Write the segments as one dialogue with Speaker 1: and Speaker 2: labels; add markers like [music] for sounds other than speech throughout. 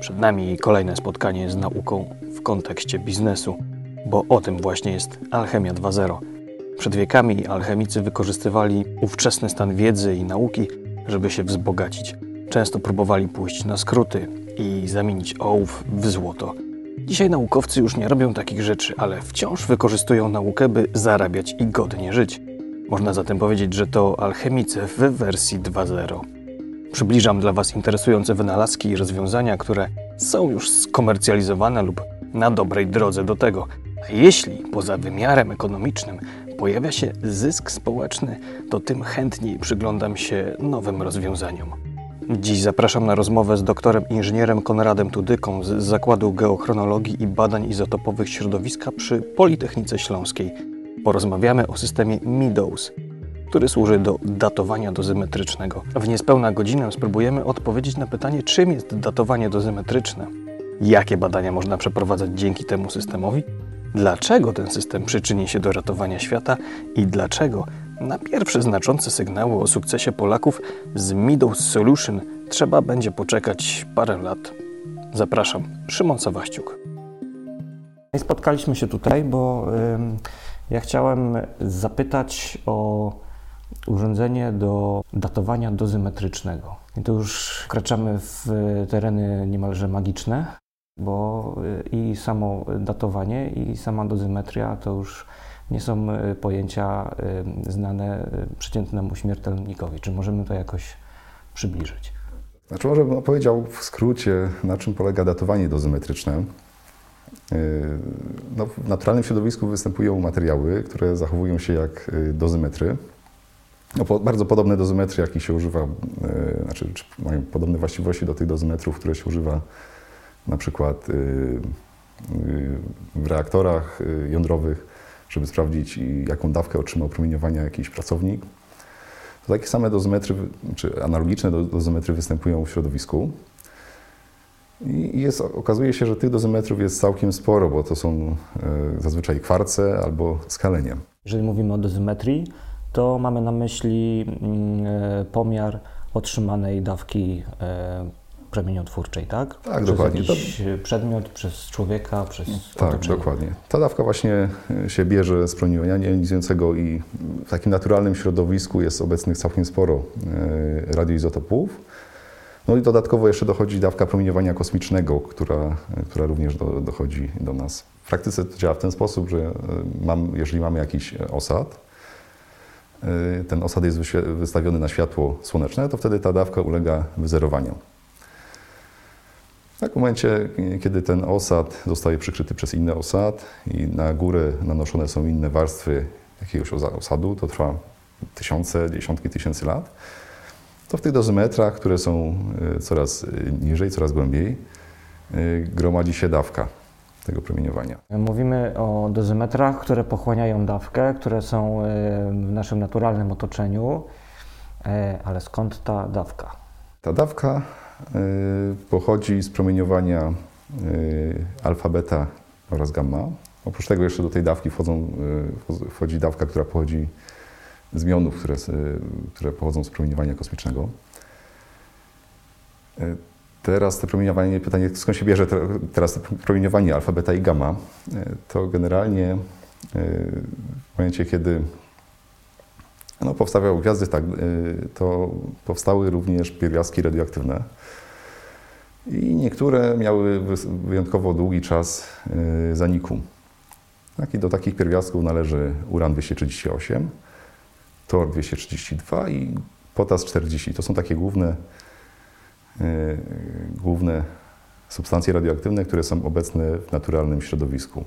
Speaker 1: Przed nami kolejne spotkanie z nauką w kontekście biznesu, bo o tym właśnie jest Alchemia 2.0. Przed wiekami alchemicy wykorzystywali ówczesny stan wiedzy i nauki, żeby się wzbogacić. Często próbowali pójść na skróty i zamienić ołów w złoto. Dzisiaj naukowcy już nie robią takich rzeczy, ale wciąż wykorzystują naukę, by zarabiać i godnie żyć. Można zatem powiedzieć, że to alchemicy w wersji 2.0. Przybliżam dla Was interesujące wynalazki i rozwiązania, które są już skomercjalizowane lub na dobrej drodze do tego. A jeśli poza wymiarem ekonomicznym pojawia się zysk społeczny, to tym chętniej przyglądam się nowym rozwiązaniom. Dziś zapraszam na rozmowę z doktorem inżynierem Konradem Tudyką z Zakładu Geochronologii i Badań Izotopowych Środowiska przy Politechnice Śląskiej. Porozmawiamy o systemie MIDOS, który służy do datowania dozymetrycznego. W niespełna godzinę spróbujemy odpowiedzieć na pytanie, czym jest datowanie dozymetryczne, jakie badania można przeprowadzać dzięki temu systemowi, dlaczego ten system przyczyni się do ratowania świata i dlaczego na pierwsze znaczące sygnały o sukcesie Polaków z Middle Solution trzeba będzie poczekać parę lat. Zapraszam, Szymon Sawaściuk.
Speaker 2: Spotkaliśmy się tutaj, bo ja chciałem zapytać o urządzenie do datowania dozymetrycznego. I tu już wkraczamy w tereny niemalże magiczne, bo y, i samo datowanie, i sama dozymetria to już nie są y, pojęcia y, znane przeciętnemu śmiertelnikowi. Czy możemy to jakoś przybliżyć?
Speaker 3: Znaczy, może bym opowiedział w skrócie, na czym polega datowanie dozymetryczne. No, w naturalnym środowisku występują materiały, które zachowują się jak dozymetry. No, po, bardzo podobne dozymetry, jakich się używa, yy, znaczy mają podobne właściwości do tych dozymetrów, które się używa na przykład yy, yy, w reaktorach jądrowych, żeby sprawdzić, jaką dawkę otrzymał promieniowania jakiś pracownik. To takie same dozymetry, czy analogiczne dozymetry występują w środowisku. I jest, okazuje się, że tych dozymetrów jest całkiem sporo, bo to są zazwyczaj kwarce albo skalenie.
Speaker 2: Jeżeli mówimy o dozymetrii, to mamy na myśli mm, e, pomiar otrzymanej dawki e, promieniotwórczej, tak?
Speaker 3: Tak,
Speaker 2: przez
Speaker 3: dokładnie.
Speaker 2: Jakiś przedmiot, przez człowieka, przez
Speaker 3: Tak,
Speaker 2: otoczenie.
Speaker 3: dokładnie. Ta dawka właśnie e, się bierze z promieniowania jonizującego i w takim naturalnym środowisku jest obecnych całkiem sporo radioizotopów. No i dodatkowo jeszcze dochodzi dawka promieniowania kosmicznego, która, która również do, dochodzi do nas. W praktyce to działa w ten sposób, że mam, jeżeli mamy jakiś osad, ten osad jest wystawiony na światło słoneczne, to wtedy ta dawka ulega wyzerowaniu. Tak w momencie, kiedy ten osad zostaje przykryty przez inny osad i na górę nanoszone są inne warstwy jakiegoś osadu, to trwa tysiące, dziesiątki tysięcy lat, to w tych dozymetrach, które są y, coraz niżej, coraz głębiej, y, gromadzi się dawka promieniowania.
Speaker 2: Mówimy o dozymetrach, które pochłaniają dawkę, które są e, w naszym naturalnym otoczeniu, e, ale skąd ta dawka?
Speaker 3: Ta dawka e, pochodzi z promieniowania alfa, beta oraz gamma. Oprócz tego jeszcze do tej dawki wchodzą, wchodzi dawka, która pochodzi z mionów, które, które pochodzą z promieniowania kosmicznego. Teraz te promieniowanie, pytanie skąd się bierze teraz to promieniowanie alfa, beta i gamma, e, to generalnie e, w momencie, kiedy no, powstawały gwiazdy, tak, e, to powstały również pierwiastki radioaktywne. I niektóre miały wyjątkowo długi czas zaniku. Tak, do takich pierwiastków należy uran-238, tor-232 i potas-40. To są takie główne główne substancje radioaktywne, które są obecne w naturalnym środowisku.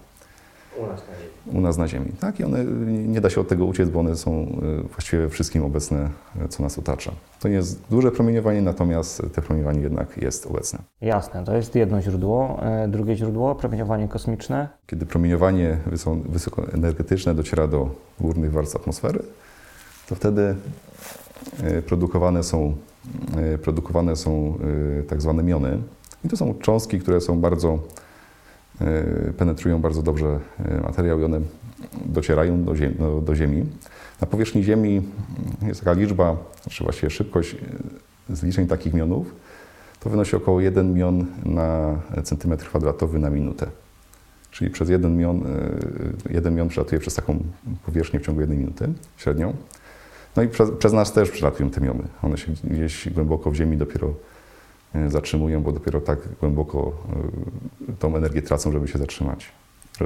Speaker 2: U nas na Ziemi.
Speaker 3: U nas na Ziemi. Tak, i one nie da się od tego uciec, bo one są e, właściwie wszystkim obecne, e, co nas otacza. To nie jest duże promieniowanie, natomiast te promieniowanie jednak jest obecne.
Speaker 2: Jasne, to jest jedno źródło. Drugie źródło, promieniowanie kosmiczne.
Speaker 3: Kiedy promieniowanie wysokoenergetyczne dociera do górnych warstw atmosfery, to wtedy produkowane są Y, produkowane są y, tak zwane miony. I to są cząstki, które są bardzo, y, penetrują bardzo dobrze materiał i one docierają do ziemi, do, do ziemi. Na powierzchni Ziemi jest taka liczba, czy właściwie szybkość zliczeń takich mionów, to wynosi około 1 mion na centymetr kwadratowy na minutę. Czyli przez 1 mion, y, 1 mion przelatuje przez taką powierzchnię w ciągu 1 minuty średnią. No i przez, przez nas też przelatują te miony. One się gdzieś głęboko w ziemi dopiero y, zatrzymują, bo dopiero tak głęboko y, tą energię tracą, żeby się zatrzymać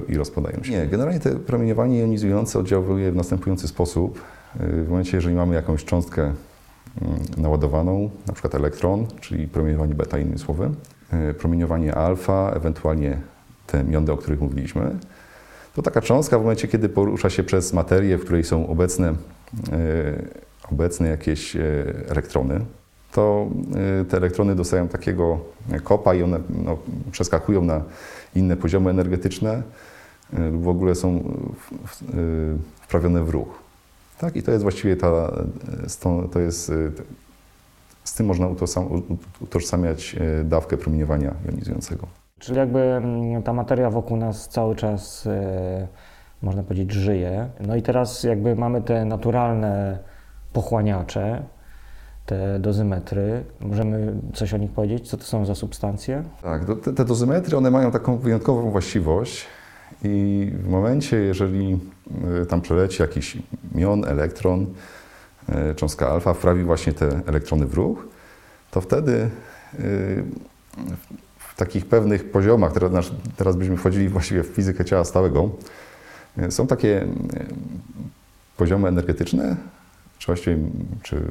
Speaker 3: i rozpadają się. Nie, generalnie te promieniowanie jonizujące oddziałuje w następujący sposób. Y, W momencie, jeżeli mamy jakąś cząstkę mm, naładowaną, na przykład elektron, czyli promieniowanie beta innymi słowy, y, promieniowanie alfa, ewentualnie te miony, o których mówiliśmy, to taka cząstka w momencie, kiedy porusza się przez materię, w której są obecne, y, obecne jakieś y, elektrony, to y, te elektrony dostają takiego kopa i one no, przeskakują na inne poziomy energetyczne w ogóle są wprawione w ruch. Tak? I to jest właściwie ta, to jest, z tym można utożsamiać dawkę promieniowania jonizującego.
Speaker 2: Czyli jakby mm, ta materia wokół nas cały czas, e, można powiedzieć, żyje. No i teraz jakby mamy te naturalne pochłaniacze, te dozymetry. Możemy coś o nich powiedzieć? Co to są za substancje?
Speaker 3: Tak, te, te dozymetry one mają taką wyjątkową właściwość i w momencie, jeżeli y, tam przeleci jakiś mion, elektron, y, cząstka alfa wprawi właśnie te elektrony w ruch, to wtedy y, takich pewnych poziomach, teraz, teraz byśmy wchodzili właściwie w fizykę ciała stałego, y, są takie y, poziomy energetyczne, czy właściwie czy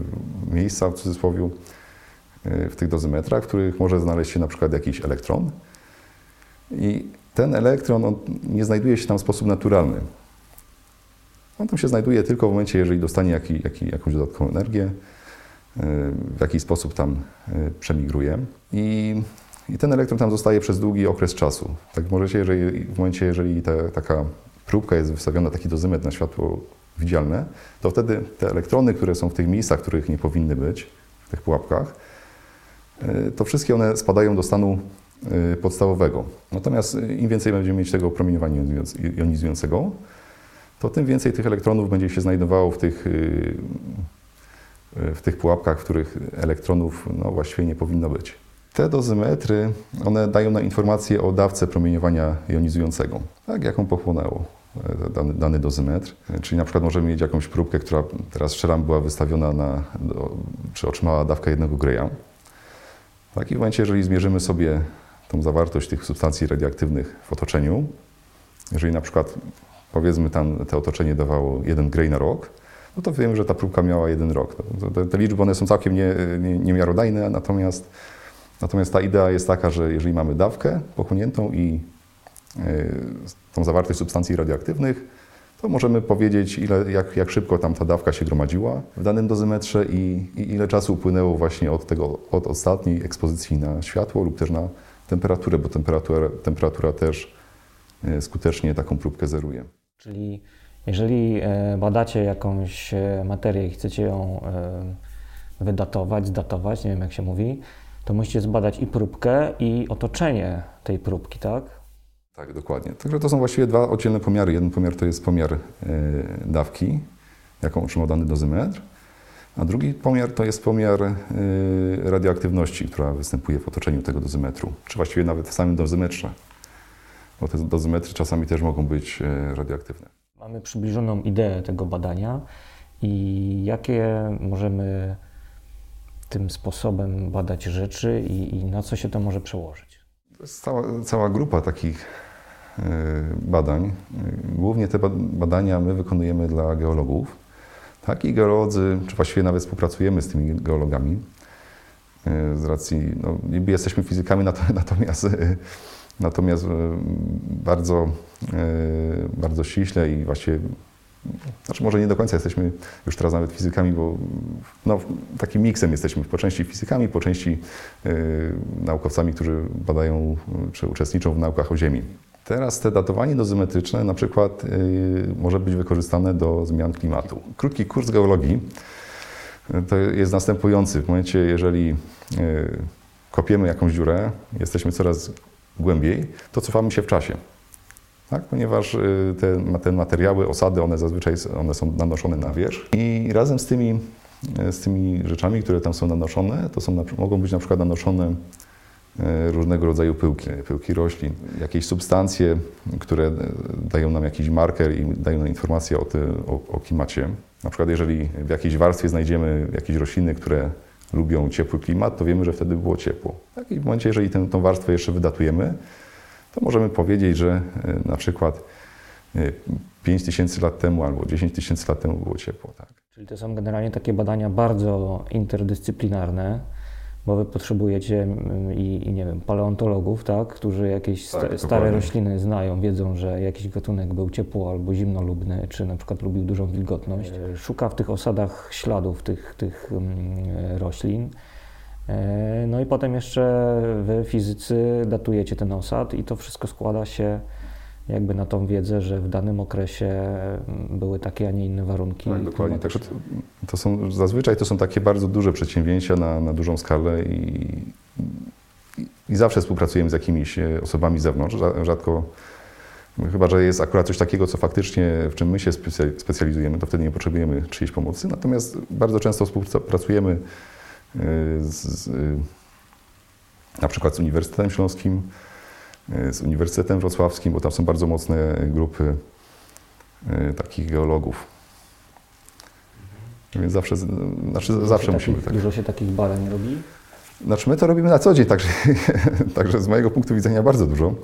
Speaker 3: miejsca w cudzysłowie, y, w tych dozymetrach, w których może znaleźć się na przykład jakiś elektron. I ten elektron on nie znajduje się tam w sposób naturalny. On tam się znajduje tylko w momencie, jeżeli dostanie jaki, jaki, jakąś dodatkową energię, w jakiś sposób tam przemigruje. I, I ten elektron tam zostaje przez długi okres czasu. Tak możecie, jeżeli, w momencie, jeżeli ta, taka próbka jest wystawiona, taki dozymetr na światło widzialne, to wtedy te elektrony, które są w tych miejscach, których nie powinny być, w tych pułapkach, y, to wszystkie one spadają do stanu y, podstawowego. Natomiast y, im więcej będziemy mieć tego promieniowania jonizując- jonizującego, to tym więcej tych elektronów będzie się znajdowało w tych, w tych pułapkach, w których elektronów no, właściwie nie powinno być. Te dozymetry, one dają nam informację o dawce promieniowania jonizującego, tak, jaką pochłonęło e, dany, dany dozymetr. Czyli na przykład możemy mieć jakąś próbkę, która teraz strzelam była wystawiona na, do, czy otrzymała dawkę jednego greja. Tak, I w momencie, jeżeli zmierzymy sobie tą zawartość tych substancji radioaktywnych w otoczeniu, jeżeli na przykład powiedzmy tam to otoczenie dawało jeden grej na rok, no to wiemy, że ta próbka miała jeden rok. To- Te, te liczby one są całkiem nie, nie, niemiarodajne, natomiast, natomiast ta idea jest taka, że jeżeli mamy dawkę pochłoniętą i y, tą zawartość substancji radioaktywnych, to możemy powiedzieć, ile, jak, jak szybko tam ta dawka się gromadziła w danym dozymetrze i, i ile czasu upłynęło właśnie od, tego, od ostatniej ekspozycji na światło lub też na temperaturę, bo temperatura, temperatura też y, skutecznie taką próbkę zeruje.
Speaker 2: Czyli jeżeli e, badacie jakąś e, materię i chcecie ją e, wydatować, zdatować, nie wiem jak się mówi, to musicie zbadać i próbkę, i otoczenie tej próbki, tak?
Speaker 3: Tak, dokładnie. Także to są właściwie dwa oddzielne pomiary. Jeden pomiar to jest pomiar y, dawki, jaką otrzymał dany dozymetr, a drugi pomiar to jest pomiar y, radioaktywności, która występuje w otoczeniu tego dozymetru, czy właściwie nawet w samym dozymetrze, bo te dozymetry czasami też mogą być y, radioaktywne.
Speaker 2: Mamy przybliżoną ideę tego badania i jakie możemy tym sposobem badać rzeczy i, i na co się to może przełożyć.
Speaker 3: To jest cała, cała grupa takich y, badań. Y, Głównie te ba- badania my wykonujemy dla geologów. Tak, i geolodzy, czy właściwie nawet współpracujemy z tymi geologami. y, Z racji, no, niby jesteśmy fizykami, nato- [laughs] natomiast, natomiast bardzo, bardzo ściśle i właściwie, znaczy może nie do końca jesteśmy już teraz nawet fizykami, bo no, takim miksem jesteśmy po części fizykami, po części y, naukowcami, którzy badają czy uczestniczą w naukach o Ziemi. Teraz te datowanie dozymetryczne na przykład y, może być wykorzystane do zmian klimatu. Krótki kurs geologii to jest następujący. W momencie, jeżeli y, kopiemy jakąś dziurę, jesteśmy coraz głębiej, to cofamy się w czasie. Tak? Ponieważ y, te, te materiały, osady, one zazwyczaj one są nanoszone na wierzch i razem z tymi e, z tymi rzeczami, które tam są nanoszone. To są, mogą być na przykład nanoszone e, różnego rodzaju pyłki, pyłki roślin, jakieś substancje, które dają nam jakiś marker i dają nam informację o, ty, o, o klimacie. Na przykład jeżeli w jakiejś warstwie znajdziemy jakieś rośliny, które lubią ciepły klimat, to wiemy, że wtedy było ciepło. Tak? I w momencie, jeżeli tę, tą warstwę jeszcze wydatujemy, to możemy powiedzieć, że e, na przykład 5 tysięcy lat temu albo 10 tysięcy lat temu było ciepło. Tak?
Speaker 2: Czyli to są generalnie takie badania bardzo interdyscyplinarne, bo wy potrzebujecie i, i nie wiem, paleontologów, tak, którzy jakieś sta-
Speaker 3: Tak,
Speaker 2: stare
Speaker 3: dokładnie.
Speaker 2: rośliny znają, wiedzą, że jakiś gatunek był ciepło albo zimnolubny, czy na przykład lubił dużą wilgotność. E, Szuka w tych osadach śladów tych, tych roślin. E, No i potem jeszcze wy, fizycy, datujecie ten osad i to wszystko składa się jakby na tą wiedzę, że w danym okresie mm, były takie, a nie inne warunki.
Speaker 3: Tak, dokładnie. Także to, to są, zazwyczaj to są takie bardzo duże przedsięwzięcia na, na dużą skalę i, i, i zawsze współpracujemy z jakimiś e, osobami z zewnątrz. Rza- Rzadko, chyba że jest akurat coś takiego, co faktycznie, w czym my się specja- specjalizujemy, to wtedy nie potrzebujemy czyjejś pomocy. Natomiast bardzo często współpracujemy z, z, e, na przykład z Uniwersytetem Śląskim, e, z Uniwersytetem Wrocławskim, bo tam są bardzo mocne grupy takich geologów. Więc zawsze, znaczy
Speaker 2: Dużo
Speaker 3: zawsze musimy
Speaker 2: takich,
Speaker 3: tak.
Speaker 2: Dużo się takich badań robi.
Speaker 3: Znaczy my to robimy na co dzień, także, [laughs] także z mojego punktu widzenia bardzo dużo.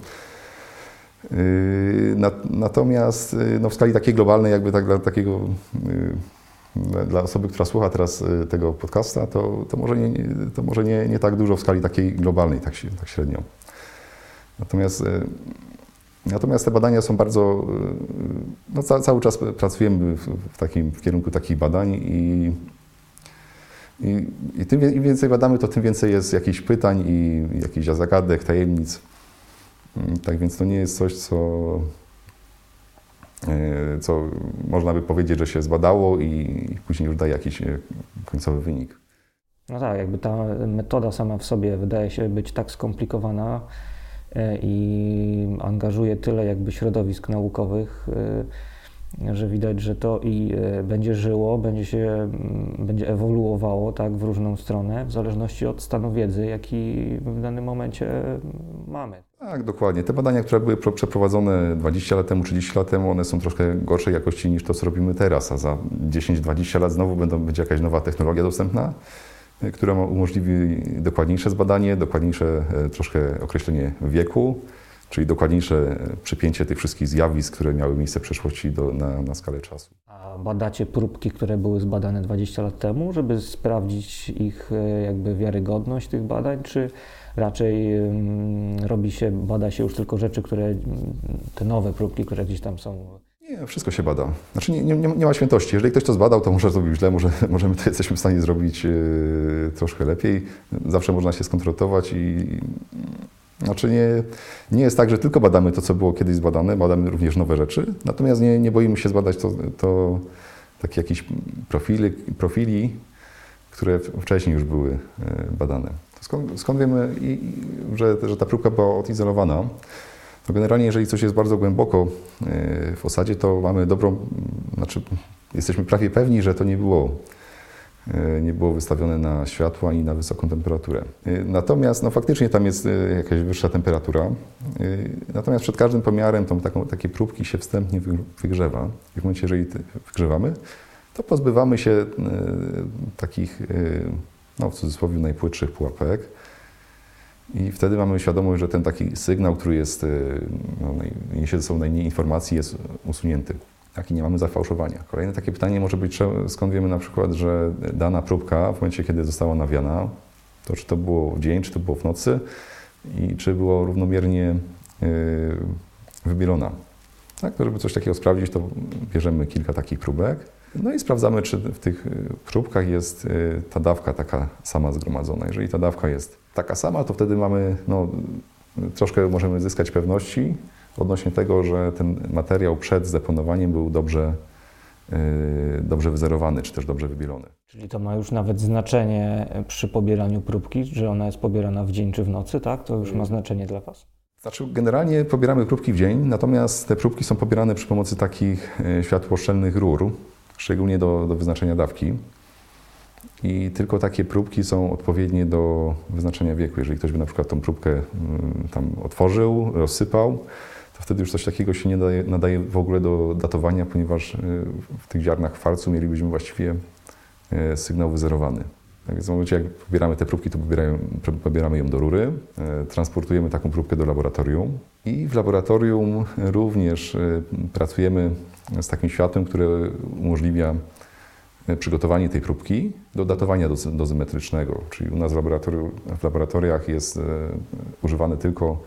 Speaker 3: Na- Natomiast no, w skali takiej globalnej, jakby tak dla takiego, dla- osoby, która słucha teraz yy, tego podcasta, to, to może, nie, to może nie, nie tak dużo w skali takiej globalnej, tak, tak średnio. Natomiast, yy, natomiast te badania są bardzo, yy, no, ca, cały czas pracujemy w, w, takim, w kierunku takich badań i i, i tym im więcej badamy, to tym więcej jest jakichś pytań i jakichś zagadek, tajemnic. Mm, Tak więc to nie jest coś, co, co można by powiedzieć, że się zbadało i później już daje jakiś e, końcowy wynik.
Speaker 2: No tak, jakby ta metoda sama w sobie wydaje się być tak skomplikowana e, i angażuje tyle jakby środowisk naukowych, e, że widać, że to i e, będzie żyło, będzie się, mm, będzie ewoluowało tak w różną stronę, w zależności od stanu wiedzy, jaki w danym momencie mm, mamy.
Speaker 3: Tak, dokładnie. Te badania, które były pro- przeprowadzone 20 lat temu, 30 lat temu, one są troszkę gorszej jakości niż to, co robimy teraz, a za 10-20 lat znowu będą, będzie jakaś nowa technologia dostępna, e, która umożliwi dokładniejsze zbadanie, dokładniejsze e, troszkę określenie wieku, czyli dokładniejsze e, przypięcie tych wszystkich zjawisk, które miały miejsce w przeszłości do, na, na skalę czasu.
Speaker 2: A badacie próbki, które były zbadane 20 lat temu, żeby sprawdzić ich e, jakby wiarygodność tych badań, czy raczej robi się, bada się już tylko rzeczy, które, te nowe próbki, które gdzieś tam są.
Speaker 3: Nie, wszystko się bada. Znaczy nie, nie, nie ma świętości. Jeżeli ktoś to zbadał, to może zrobił źle, może, [laughs] może my to jesteśmy w stanie zrobić yy, troszkę lepiej. Zawsze można się skontrolować i znaczy nie, nie jest tak, że tylko badamy to, co było kiedyś zbadane, badamy również nowe rzeczy, natomiast nie, nie boimy się zbadać to, to takie jakieś profili, profili, które wcześniej już były yy, badane. Skąd, skąd wiemy, i, że, że ta próbka była odizolowana? To generalnie, jeżeli coś jest bardzo głęboko e, w osadzie, to mamy dobrą, znaczy jesteśmy prawie pewni, że to nie było, e, nie było wystawione na światło ani na wysoką temperaturę. E, Natomiast no, faktycznie tam jest e, jakaś wyższa temperatura. E, Natomiast przed każdym pomiarem tą, taką, takie próbki się wstępnie wy- wygrzewa. W momencie, jeżeli wygrzewamy, to pozbywamy się e, takich, e, no, w cudzysłowie, najpłytszych pułapek. I wtedy mamy świadomość, że ten taki sygnał, który jest, no, niesie ze sobą najmniej informacji, jest usunięty. Tak, i nie mamy zafałszowania. Kolejne takie pytanie może być, skąd wiemy na przykład, że dana próbka w momencie, kiedy została nawiana, to czy to było w dzień, czy to było w nocy i czy było równomiernie y, wybielona. Tak, żeby coś takiego sprawdzić, to bierzemy kilka takich próbek. No i sprawdzamy, czy w tych y, próbkach jest y, ta dawka taka sama zgromadzona. Jeżeli ta dawka jest taka sama, to wtedy mamy, no, troszkę możemy zyskać pewności odnośnie tego, że ten materiał przed zdeponowaniem był dobrze, y, dobrze wyzerowany, czy też dobrze wybielony.
Speaker 2: Czyli to ma już nawet znaczenie przy pobieraniu próbki, że ona jest pobierana w dzień czy w nocy, tak? To już ma znaczenie dla Was?
Speaker 3: Znaczy, generalnie pobieramy próbki w dzień, natomiast te próbki są pobierane przy pomocy takich e, światłoszczelnych rur, szczególnie do, do wyznaczenia dawki. i tylko takie próbki są odpowiednie do wyznaczenia wieku. Jeżeli ktoś by na przykład tą próbkę mm, tam otworzył, rozsypał, to wtedy już coś takiego się nie daje, nadaje w ogóle do datowania, ponieważ y, w tych ziarnach kwarcu mielibyśmy właściwie y, sygnał wyzerowany. Tak więc w momencie, jak pobieramy te próbki, to pobieramy ją do rury, y, transportujemy taką próbkę do laboratorium i w laboratorium również pracujemy z takim światłem, które umożliwia przygotowanie tej próbki do datowania dozymetrycznego. Czyli u nas w laboratoriach jest używane tylko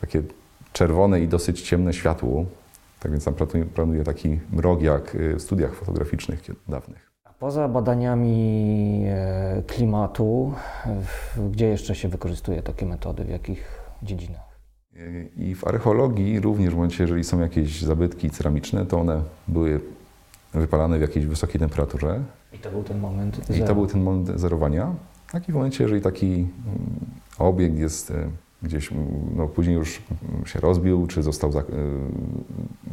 Speaker 3: takie czerwone i dosyć ciemne światło. Tak więc tam planuje taki mrok jak y, w studiach fotograficznych dawnych.
Speaker 2: Poza badaniami e, klimatu, gdzie jeszcze się wykorzystuje takie metody, w jakich dziedzinach?
Speaker 3: Y, I w archeologii również, w momencie, jeżeli są jakieś zabytki ceramiczne, to one były wypalane w jakiejś wysokiej temperaturze.
Speaker 2: I to był ten moment.
Speaker 3: I to był ten moment zerowania. Tak i w momencie, jeżeli taki mm, obiekt jest y, gdzieś no, później już się rozbił, czy został, y,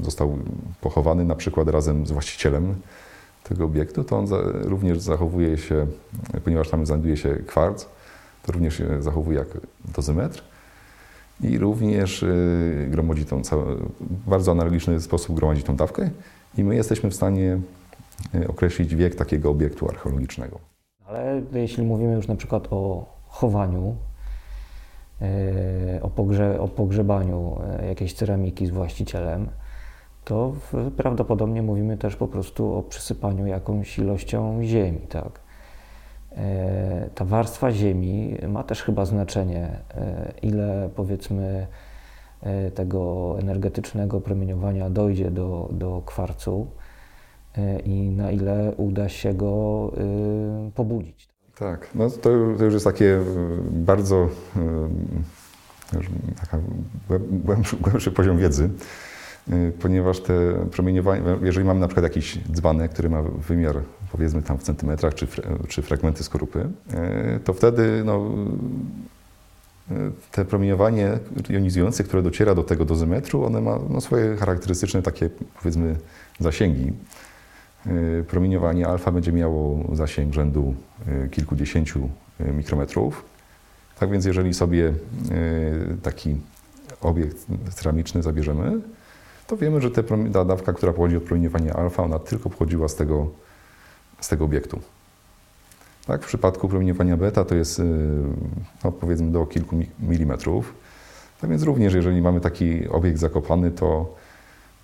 Speaker 3: został pochowany na przykład razem z właścicielem tego obiektu, to on za, również zachowuje się, ponieważ tam znajduje się kwarc, to również się zachowuje jak dozymetr i również y, gromadzi tą w bardzo analogiczny sposób gromadzi tą dawkę i my jesteśmy w stanie y, określić wiek takiego obiektu archeologicznego.
Speaker 2: Ale jeśli mówimy już na przykład o chowaniu o, pogrze o pogrzebaniu e, jakiejś ceramiki z właścicielem, to prawdopodobnie mówimy też po prostu o przysypaniu jakąś ilością ziemi. Tak? E, ta warstwa ziemi ma też chyba znaczenie, ile powiedzmy tego energetycznego promieniowania dojdzie do, do kwarcu i na ile uda się go pobudzić.
Speaker 3: Tak, no to, to już jest takie y, bardzo y, już taka głębszy, głębszy poziom wiedzy, y, ponieważ te promieniowanie, jeżeli mamy na przykład jakiś dzbanek, który ma wymiar powiedzmy tam w centymetrach czy, czy fragmenty skorupy, to wtedy no, te promieniowanie jonizujące, które dociera do tego dozymetru, one ma no, swoje charakterystyczne takie powiedzmy zasięgi. Y, promieniowanie alfa będzie miało zasięg rzędu y, kilkudziesięciu y, mikrometrów. Tak więc jeżeli sobie taki obiekt ceramiczny zabierzemy, to wiemy, że ta dawka, która pochodzi od promieniowania alfa, ona tylko pochodziła z tego, z tego obiektu. Tak, w przypadku promieniowania beta to jest no, powiedzmy do kilku milimetrów. Tak więc również jeżeli mamy taki obiekt zakopany, to,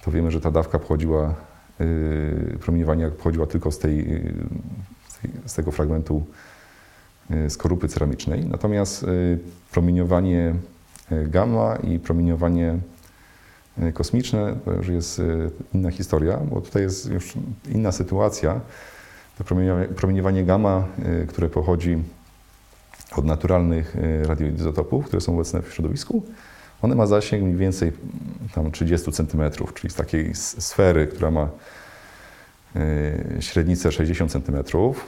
Speaker 3: to wiemy, że ta dawka pochodziła promieniowania pochodziła tylko z, tej, y, z tego fragmentu y, skorupy ceramicznej. Natomiast promieniowanie gamma i promieniowanie kosmiczne to już jest inna historia, bo tutaj jest już inna sytuacja. To promieniowanie gamma, które pochodzi od naturalnych radioizotopów, które są obecne w środowisku, one ma zasięg mniej więcej tam 30 cm, czyli z takiej sfery, która ma e, średnicę 60 cm,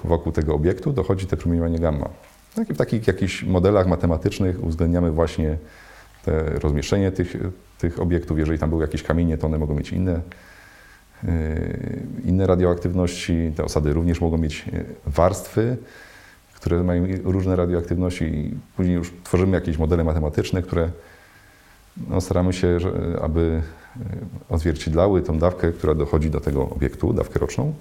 Speaker 3: wokół tego obiektu dochodzi te promieniowanie gamma. Tak, w takich jakichś modelach matematycznych uwzględniamy właśnie te rozmieszczenie tych, tych obiektów. Jeżeli tam były jakieś kamienie, to one mogą mieć inne, e, inne radioaktywności. Te osady również mogą mieć e, warstwy, które mają różne radioaktywności i później już tworzymy jakieś modele matematyczne, które no, staramy się, aby e, odzwierciedlały tą dawkę, która dochodzi do tego obiektu, dawkę roczną,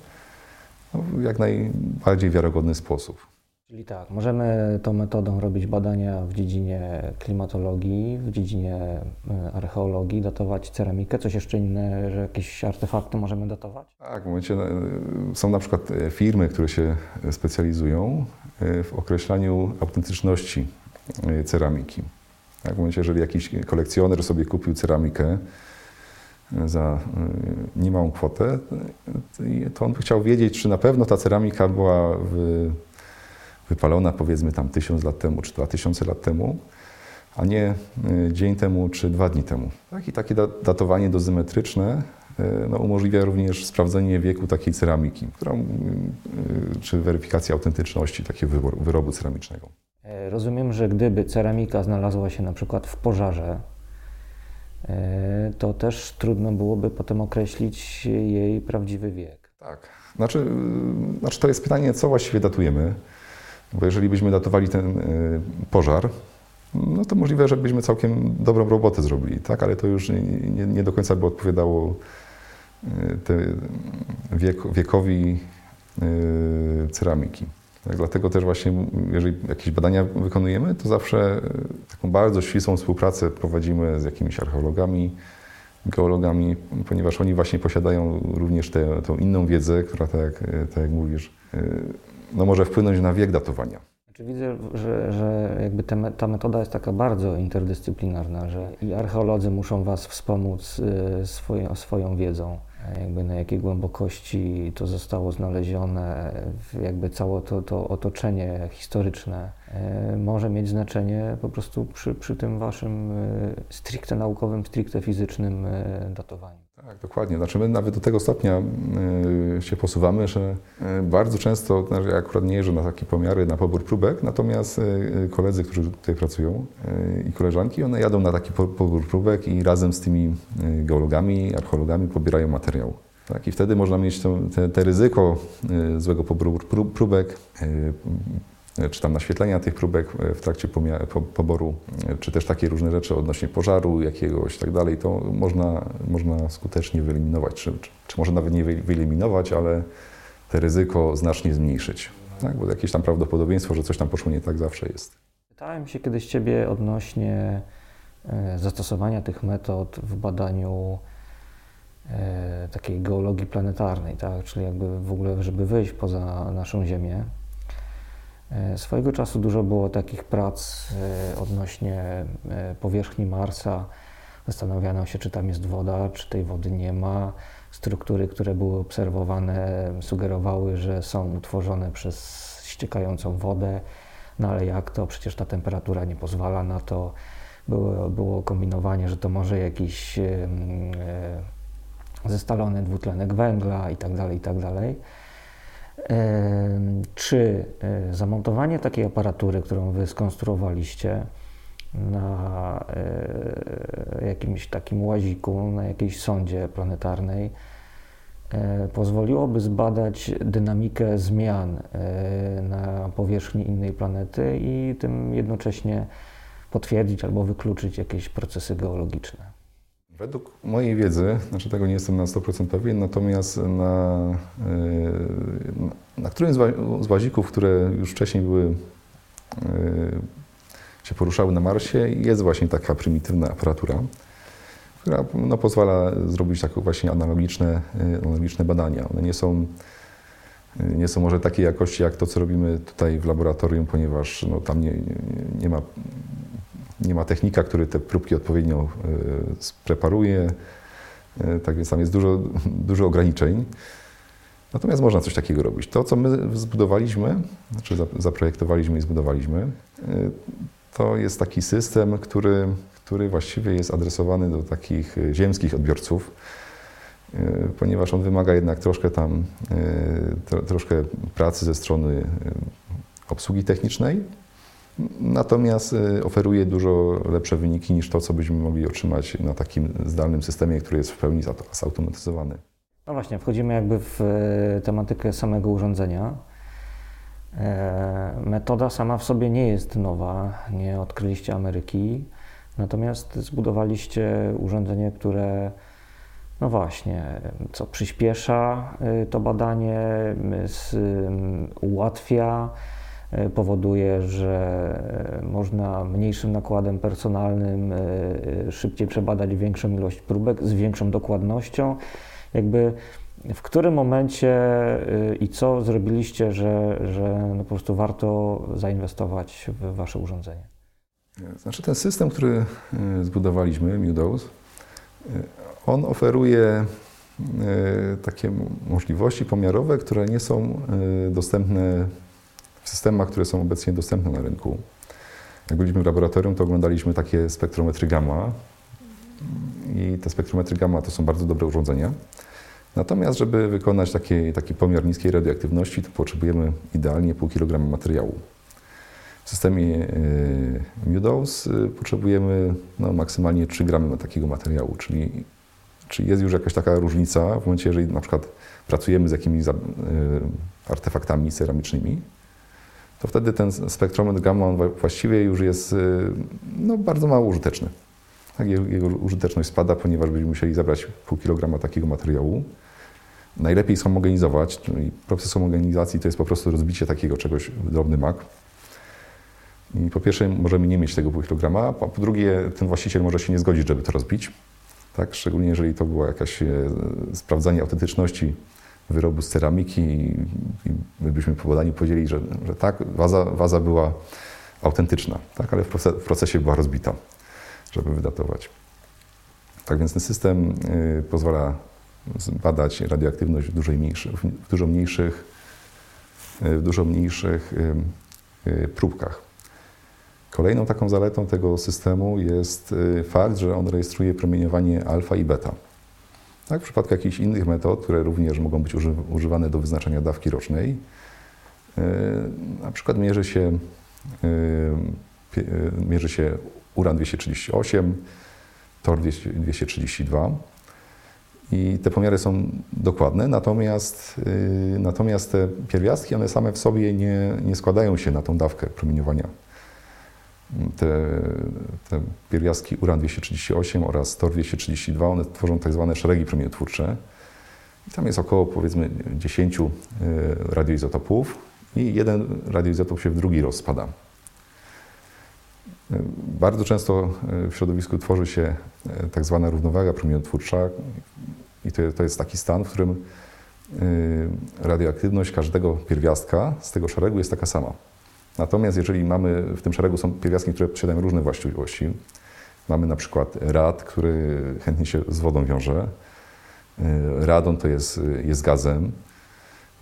Speaker 3: no, w jak najbardziej wiarygodny sposób.
Speaker 2: Czyli tak, możemy tą metodą robić badania w dziedzinie klimatologii, w dziedzinie e, archeologii, datować ceramikę, coś jeszcze inne, że jakieś artefakty możemy datować?
Speaker 3: Tak, w momencie e, są na przykład firmy, które się specjalizują w określaniu autentyczności ceramiki. Tak? W momencie, jeżeli jakiś kolekcjoner sobie kupił ceramikę za y, niemałą kwotę, to on by chciał wiedzieć, czy na pewno ta ceramika była wypalona powiedzmy tam tysiąc lat temu, czy dwa tysiące lat temu, a nie dzień temu, czy dwa dni temu. Tak? I takie datowanie dozymetryczne no, umożliwia również sprawdzenie wieku takiej ceramiki, którą, czy weryfikację autentyczności takiego wyrobu ceramicznego.
Speaker 2: E, rozumiem, że gdyby ceramika znalazła się na przykład w pożarze, e, to też trudno byłoby potem określić jej prawdziwy wiek.
Speaker 3: Tak. Znaczy, y, znaczy to jest pytanie, co właściwie datujemy. Bo jeżeli byśmy datowali ten y, pożar, no to możliwe, że byśmy całkiem dobrą robotę zrobili, tak? Ale to już nie, nie, do końca by odpowiadało y, wiek, wiekowi ceramiki. Tak, dlatego też właśnie, jeżeli jakieś badania wykonujemy, to zawsze y, taką bardzo ścisłą współpracę prowadzimy z jakimiś archeologami, geologami, ponieważ oni właśnie posiadają również tę inną wiedzę, która, tak jak, tak jak mówisz, y, no może wpłynąć na wiek datowania.
Speaker 2: Znaczy widzę, że, że jakby te, ta metoda jest taka bardzo interdyscyplinarna, że i archeolodzy muszą Was wspomóc swoją, swoją wiedzą, e, jakby na jakiej głębokości to zostało znalezione, jakby całe to, to otoczenie historyczne e, może mieć znaczenie po prostu przy, przy tym Waszym y, stricte naukowym, stricte fizycznym y, datowaniu.
Speaker 3: Tak, dokładnie. Znaczy my nawet do tego stopnia y, się posuwamy, że y, bardzo często, znaczy ja akurat nie jeżdżę na takie pomiary, na pobór próbek, natomiast y, koledzy, którzy tutaj pracują i koleżanki, one jadą na taki po- pobór próbek i razem z tymi geologami, archeologami pobierają materiał. Tak, I wtedy można mieć to, te, te ryzyko złego poboru pró- próbek, czy tam naświetlenia tych próbek e, w trakcie poboru, e, czy też takie różne rzeczy odnośnie pożaru jakiegoś i tak dalej, to można, można skutecznie wyeliminować, czy, czy, może nawet nie wy- wyeliminować, ale te ryzyko znacznie zmniejszyć. Tak? Bo jakieś tam prawdopodobieństwo, że coś tam poszło nie tak zawsze jest.
Speaker 2: Pytałem się kiedyś Ciebie odnośnie e, zastosowania tych metod w badaniu e, takiej geologii planetarnej, tak? czyli jakby w ogóle, żeby wyjść poza naszą Ziemię. E, Swojego czasu dużo było takich prac e, odnośnie e, powierzchni Marsa. Zastanawiano się, czy tam jest woda, czy tej wody nie ma. Struktury, które były obserwowane, sugerowały, że są utworzone przez ściekającą wodę. No ale jak to? Przecież ta temperatura nie pozwala na to. Było, było kombinowanie, że to może jakiś zestalony dwutlenek węgla i tak dalej, i tak dalej. Czy e, zamontowanie takiej aparatury, którą Wy skonstruowaliście na e, jakimś takim łaziku, na jakiejś sondzie planetarnej, e, pozwoliłoby zbadać dynamikę zmian na powierzchni innej planety i tym jednocześnie potwierdzić albo wykluczyć jakieś procesy geologiczne?
Speaker 3: Według mojej wiedzy, znaczy tego nie jestem na 100% pewien, natomiast na, yy, na którymś z łazików, które już wcześniej były, yy, się poruszały na Marsie, jest właśnie taka prymitywna aparatura, która no, pozwala zrobić takie właśnie analogiczne, yy, analogiczne badania. One nie są, nie są może takiej jakości jak to, co robimy tutaj w laboratorium, ponieważ no, tam nie, nie, nie ma nie ma technika, który te próbki odpowiednio e, spreparuje. E, Tak więc tam jest dużo, [laughs] dużo ograniczeń. Natomiast można coś takiego robić. To, co my zbudowaliśmy, znaczy za- zaprojektowaliśmy i zbudowaliśmy, e, to jest taki system, który, który właściwie jest adresowany do takich ziemskich odbiorców, ponieważ on wymaga jednak troszkę tam, tro, troszkę pracy ze strony obsługi technicznej, Natomiast y, oferuje dużo lepsze wyniki niż to, co byśmy mogli otrzymać na takim zdalnym systemie, który jest w pełni zauto- zautomatyzowany.
Speaker 2: No właśnie, wchodzimy jakby w e, tematykę samego urządzenia. E, Metoda sama w sobie nie jest nowa, nie odkryliście Ameryki, natomiast zbudowaliście urządzenie, które no właśnie, co przyspiesza e, to badanie, ułatwia, powoduje, że e, można mniejszym nakładem personalnym e, e, szybciej przebadać większą ilość próbek z większą dokładnością. Jakby w którym momencie i co zrobiliście, że, że no po prostu warto zainwestować w wasze urządzenie?
Speaker 3: Znaczy ten system, który zbudowaliśmy, Mudos, on oferuje takie możliwości pomiarowe, które nie są dostępne w systemach, które są obecnie dostępne na rynku. Jak byliśmy w laboratorium, to oglądaliśmy takie spektrometry gamma i te spektrometry gamma to są bardzo dobre urządzenia. Natomiast, żeby wykonać taki, taki pomiar niskiej radioaktywności, to potrzebujemy idealnie pół kilograma materiału. W systemie y, Mudos y, potrzebujemy no, maksymalnie 3 gramy takiego materiału, czyli, Czy jest już jakaś taka różnica w momencie, jeżeli na przykład pracujemy z jakimiś y, artefaktami ceramicznymi, to wtedy ten spektrometr gamma on właściwie już jest y, no, bardzo mało użyteczny. Tak, jego, użyteczność spada, ponieważ będziemy musieli zabrać pół kilograma takiego materiału. Najlepiej zhomogenizować, czyli proces homogenizacji to jest po prostu rozbicie takiego czegoś w drobny mak. I po pierwsze możemy nie mieć tego pół kilograma, a po drugie ten właściciel może się nie zgodzić, żeby to rozbić. Tak? Szczególnie jeżeli to było jakieś e, sprawdzanie autentyczności wyrobu z ceramiki i, my byśmy po badaniu powiedzieli, że, że tak, waza, waza była autentyczna, tak? ale w, proce, w procesie była rozbita, żeby wydatować. Tak więc ten system y, pozwala badać radioaktywność w, mniejszy, w dużo mniejszych, y, w dużo mniejszych y, próbkach. Kolejną taką zaletą tego systemu jest fakt, że on rejestruje promieniowanie alfa i beta. Tak, w przypadku jakichś innych metod, które również mogą być uży, używane do wyznaczania dawki rocznej, y, na przykład mierzy się, pie- y, mierzy się uran 238, tor 200 232 i te pomiary są dokładne, natomiast, natomiast te pierwiastki, one same w sobie nie, nie składają się na tą dawkę promieniowania te, te pierwiastki uran-238 oraz tor-232, one tworzą tak zwane szeregi promieniotwórcze. I tam jest około powiedzmy 10 y, radioizotopów i jeden radioizotop się w drugi rozpada. Y, Bardzo często y, w środowisku tworzy się tak zwana równowaga promieniotwórcza i to, to jest taki stan, w którym radioaktywność każdego pierwiastka z tego szeregu jest taka sama. Natomiast jeżeli mamy, w tym szeregu są pierwiastki, które posiadają różne właściwości, mamy na przykład rad, który chętnie się z wodą wiąże, y, radon to jest, jest gazem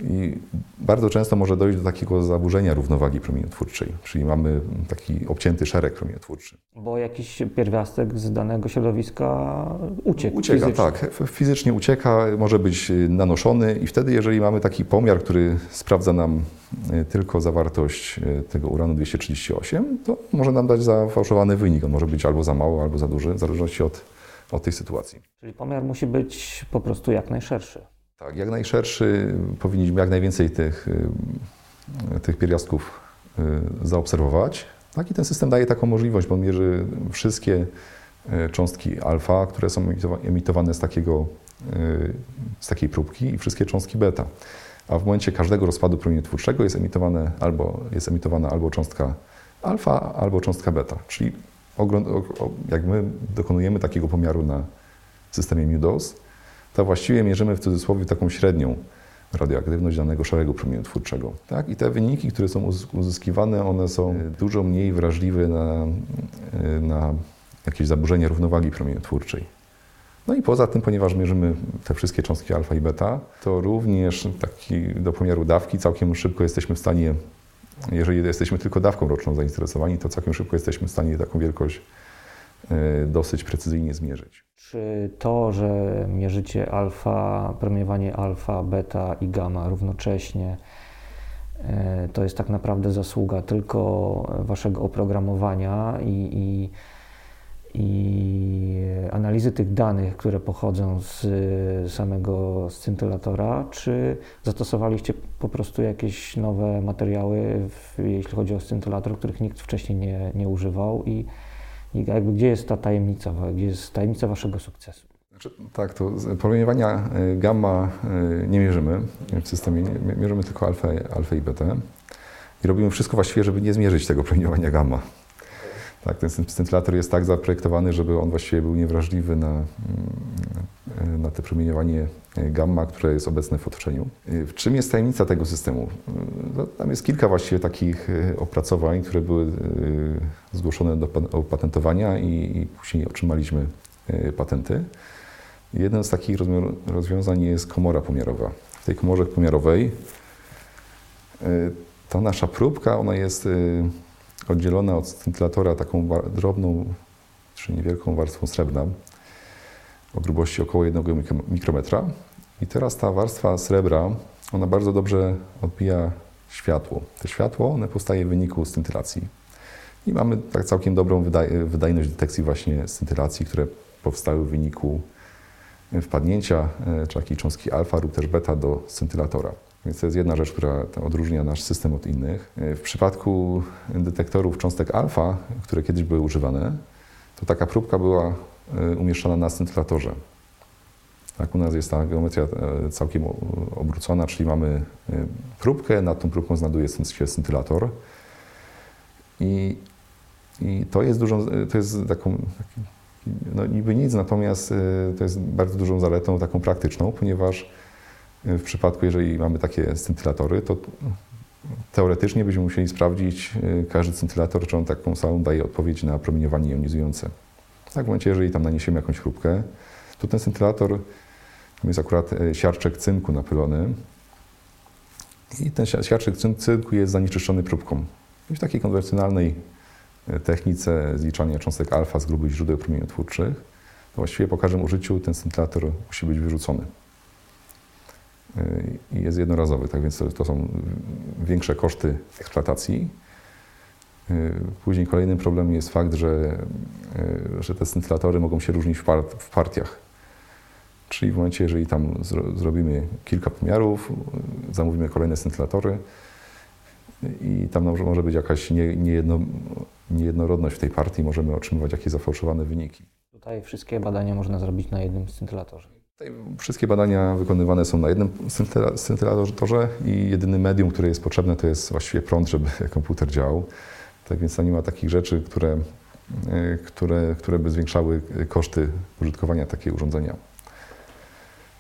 Speaker 3: i bardzo często może dojść do takiego zaburzenia równowagi promieniotwórczej, czyli mamy taki obcięty szereg promieniotwórczy.
Speaker 2: Bo jakiś pierwiastek z danego środowiska uciekł.
Speaker 3: Ucieka,
Speaker 2: fizycznie.
Speaker 3: tak. Fizycznie ucieka, może być y, nanoszony i wtedy, jeżeli mamy taki pomiar, który sprawdza nam y, tylko zawartość y, tego uranu 238, to może nam dać zafałszowany wynik. On może być albo za mały, albo za duży, w zależności od, od tej sytuacji.
Speaker 2: Czyli pomiar musi być po prostu jak najszerszy.
Speaker 3: Tak, jak najszerszy, powinniśmy jak najwięcej tych, y, tych pierwiastków y, zaobserwować. Tak, I ten system daje taką możliwość, bo on mierzy wszystkie y, cząstki alfa, które są emitowa- emitowane z, takiego, z takiej próbki i wszystkie cząstki beta. A w momencie każdego rozpadu promieniotwórczego jest, emitowane albo, jest emitowana albo cząstka alfa, albo cząstka beta. Czyli jak my dokonujemy takiego pomiaru na systemie MUDOS, to właściwie mierzymy w cudzysłowie taką średnią radioaktywność danego szeregu promieniotwórczego. Tak? I te wyniki, które są uz- uzyskiwane, one są dużo mniej wrażliwe na, na jakieś zaburzenia równowagi promieniotwórczej. No i poza tym, ponieważ mierzymy te wszystkie cząstki alfa i beta, to również taki do pomiaru dawki całkiem szybko jesteśmy w stanie, jeżeli jesteśmy tylko dawką roczną zainteresowani, to całkiem szybko jesteśmy w stanie taką wielkość dosyć precyzyjnie zmierzyć.
Speaker 2: Czy to, że mierzycie alfa, promieniowanie alfa, beta i gamma równocześnie, e, to jest tak naprawdę zasługa tylko waszego oprogramowania i, i, i analizy tych danych, które pochodzą z samego scintylatora, czy zastosowaliście po prostu jakieś nowe materiały, jeśli chodzi o scintylator, których nikt wcześniej nie, nie używał i, i jakby gdzie jest ta tajemnica, gdzie jest tajemnica waszego sukcesu?
Speaker 3: Znaczy, tak, to promieniowania y, gamma y, nie mierzymy w systemie, mierzymy tylko alfa, alfa i betę i robimy wszystko właściwie, żeby nie zmierzyć tego promieniowania gamma. Tak, ten scintylator jest tak zaprojektowany, żeby on właściwie był niewrażliwy na, mm, na te promieniowanie y, gamma, które jest obecne w otoczeniu. W czym jest tajemnica tego systemu? No, Tam jest kilka właściwie takich y, opracowań, które były y, zgłoszone do pa- opatentowania i, później otrzymaliśmy y, patenty. Jednym z takich rozwiązań jest komora pomiarowa. W tej komorze pomiarowej ta nasza próbka, ona jest oddzielona od scintylatora taką drobną, czy niewielką warstwą srebrna o grubości około 1 mikro- mikrometra. I teraz ta warstwa srebra, ona bardzo dobrze odbija światło. To światło, one powstaje w wyniku scintylacji. I mamy tak całkiem dobrą wydaj- wydajność detekcji właśnie scintylacji, które powstały w wyniku wpadnięcia, czy jakiej cząstki alfa lub też beta do scintylatora. Więc to jest jedna rzecz, która odróżnia nasz system od innych. W przypadku detektorów cząstek alfa, które kiedyś były używane, to taka próbka była umieszczona na scintylatorze. Tak, u nas jest ta geometria całkiem obrócona, czyli mamy próbkę, nad tą próbką znajduje się scintylator. I, I, to jest dużą, to jest taką, no niby nic, natomiast to jest bardzo dużą zaletą taką praktyczną, ponieważ w przypadku, jeżeli mamy takie scintylatory, to teoretycznie byśmy musieli sprawdzić każdy scintylator, czy on taką samą daje odpowiedź na promieniowanie jonizujące. Tak, w momencie, jeżeli tam naniesiemy jakąś próbkę, to ten scintylator jest akurat siarczek cynku napylony i ten siarczek cynku jest zanieczyszczony próbką. I w takiej konwencjonalnej technice zliczania cząstek alfa z grubych źródeł promieniotwórczych, to właściwie po każdym użyciu ten scintylator musi być wyrzucony. I jest jednorazowy, tak więc to są większe koszty eksploatacji. Później kolejnym problemem jest fakt, że, że te scintylatory mogą się różnić w, part, w partiach. Czyli w momencie, jeżeli tam zro, zrobimy kilka pomiarów, zamówimy kolejne scintylatory i tam może, być jakaś nie, niejedno, niejednorodność w tej partii, możemy otrzymywać jakieś zafałszowane wyniki.
Speaker 2: Tutaj wszystkie badania można zrobić na jednym scintylatorze.
Speaker 3: Wszystkie badania wykonywane są na jednym scintylatorze i jedyny medium, które jest potrzebne, to jest właściwie prąd, żeby [laughs] komputer działał. Tak więc tam nie ma takich rzeczy, które, które, które by zwiększały koszty użytkowania takiego urządzenia.